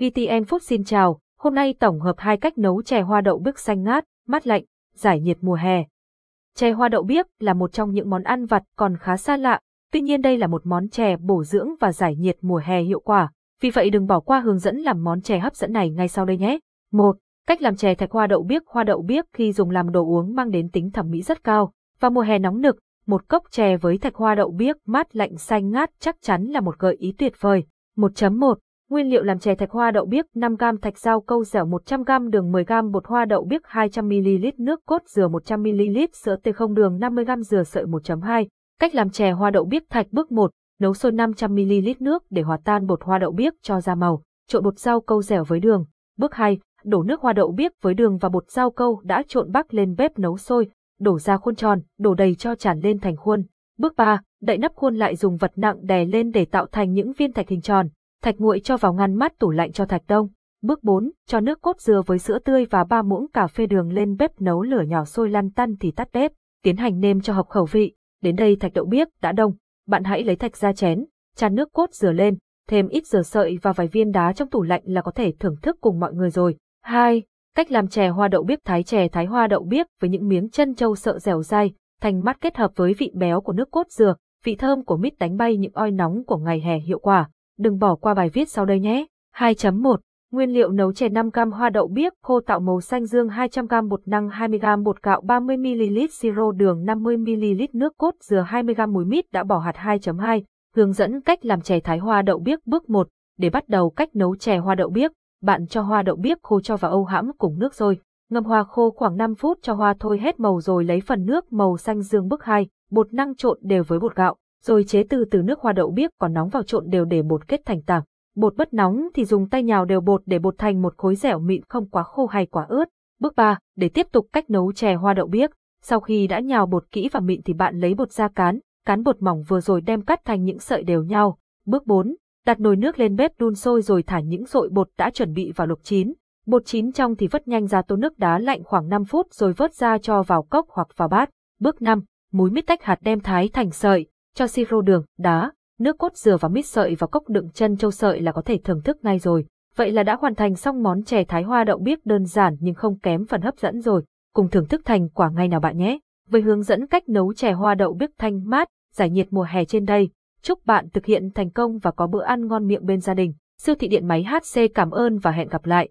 VTN Food xin chào, hôm nay tổng hợp hai cách nấu chè hoa đậu biếc xanh ngát, mát lạnh, giải nhiệt mùa hè. Chè hoa đậu biếc là một trong những món ăn vặt còn khá xa lạ, tuy nhiên đây là một món chè bổ dưỡng và giải nhiệt mùa hè hiệu quả. Vì vậy đừng bỏ qua hướng dẫn làm món chè hấp dẫn này ngay sau đây nhé. 1. Cách làm chè thạch hoa đậu biếc Hoa đậu biếc khi dùng làm đồ uống mang đến tính thẩm mỹ rất cao. và mùa hè nóng nực, một cốc chè với thạch hoa đậu biếc mát lạnh xanh ngát chắc chắn là một gợi ý tuyệt vời. 1.1 Nguyên liệu làm chè thạch hoa đậu biếc 5g thạch rau câu dẻo 100g đường 10g bột hoa đậu biếc 200ml nước cốt dừa 100ml sữa tê không đường 50g dừa sợi 1.2 Cách làm chè hoa đậu biếc thạch bước 1 Nấu sôi 500ml nước để hòa tan bột hoa đậu biếc cho ra màu Trộn bột rau câu dẻo với đường. Bước 2 Đổ nước hoa đậu biếc với đường và bột rau câu đã trộn bắc lên bếp nấu sôi Đổ ra khuôn tròn, đổ đầy cho tràn lên thành khuôn. Bước 3 Đậy nắp khuôn lại dùng vật nặng đè lên để tạo thành những viên thạch hình tròn. Thạch nguội cho vào ngăn mát tủ lạnh cho thạch đông. Bước 4, cho nước cốt dừa với sữa tươi và 3 muỗng cà phê đường lên bếp nấu lửa nhỏ sôi lăn tăn thì tắt bếp, tiến hành nêm cho hợp khẩu vị. Đến đây thạch đậu biếc đã đông, bạn hãy lấy thạch ra chén, chan nước cốt dừa lên, thêm ít dừa sợi và vài viên đá trong tủ lạnh là có thể thưởng thức cùng mọi người rồi. 2. Cách làm chè hoa đậu biếc thái chè thái hoa đậu biếc với những miếng chân trâu sợ dẻo dai, thành mát kết hợp với vị béo của nước cốt dừa, vị thơm của mít đánh bay những oi nóng của ngày hè hiệu quả đừng bỏ qua bài viết sau đây nhé. 2.1 Nguyên liệu nấu chè 5g hoa đậu biếc khô tạo màu xanh dương 200g bột năng 20g bột gạo 30ml siro đường 50ml nước cốt dừa 20g muối mít đã bỏ hạt 2.2 Hướng dẫn cách làm chè thái hoa đậu biếc bước 1 Để bắt đầu cách nấu chè hoa đậu biếc, bạn cho hoa đậu biếc khô cho vào âu hãm cùng nước rồi. Ngâm hoa khô khoảng 5 phút cho hoa thôi hết màu rồi lấy phần nước màu xanh dương bước 2, bột năng trộn đều với bột gạo rồi chế từ từ nước hoa đậu biếc còn nóng vào trộn đều để bột kết thành tảng. Bột bất nóng thì dùng tay nhào đều bột để bột thành một khối dẻo mịn không quá khô hay quá ướt. Bước 3, để tiếp tục cách nấu chè hoa đậu biếc, sau khi đã nhào bột kỹ và mịn thì bạn lấy bột ra cán, cán bột mỏng vừa rồi đem cắt thành những sợi đều nhau. Bước 4, đặt nồi nước lên bếp đun sôi rồi thả những sợi bột đã chuẩn bị vào luộc chín. Bột chín trong thì vớt nhanh ra tô nước đá lạnh khoảng 5 phút rồi vớt ra cho vào cốc hoặc vào bát. Bước 5, muối mít tách hạt đem thái thành sợi, cho siro đường, đá, nước cốt dừa và mít sợi vào cốc đựng chân châu sợi là có thể thưởng thức ngay rồi. Vậy là đã hoàn thành xong món chè thái hoa đậu biếc đơn giản nhưng không kém phần hấp dẫn rồi. Cùng thưởng thức thành quả ngay nào bạn nhé. Với hướng dẫn cách nấu chè hoa đậu biếc thanh mát, giải nhiệt mùa hè trên đây, chúc bạn thực hiện thành công và có bữa ăn ngon miệng bên gia đình. Siêu thị điện máy HC cảm ơn và hẹn gặp lại.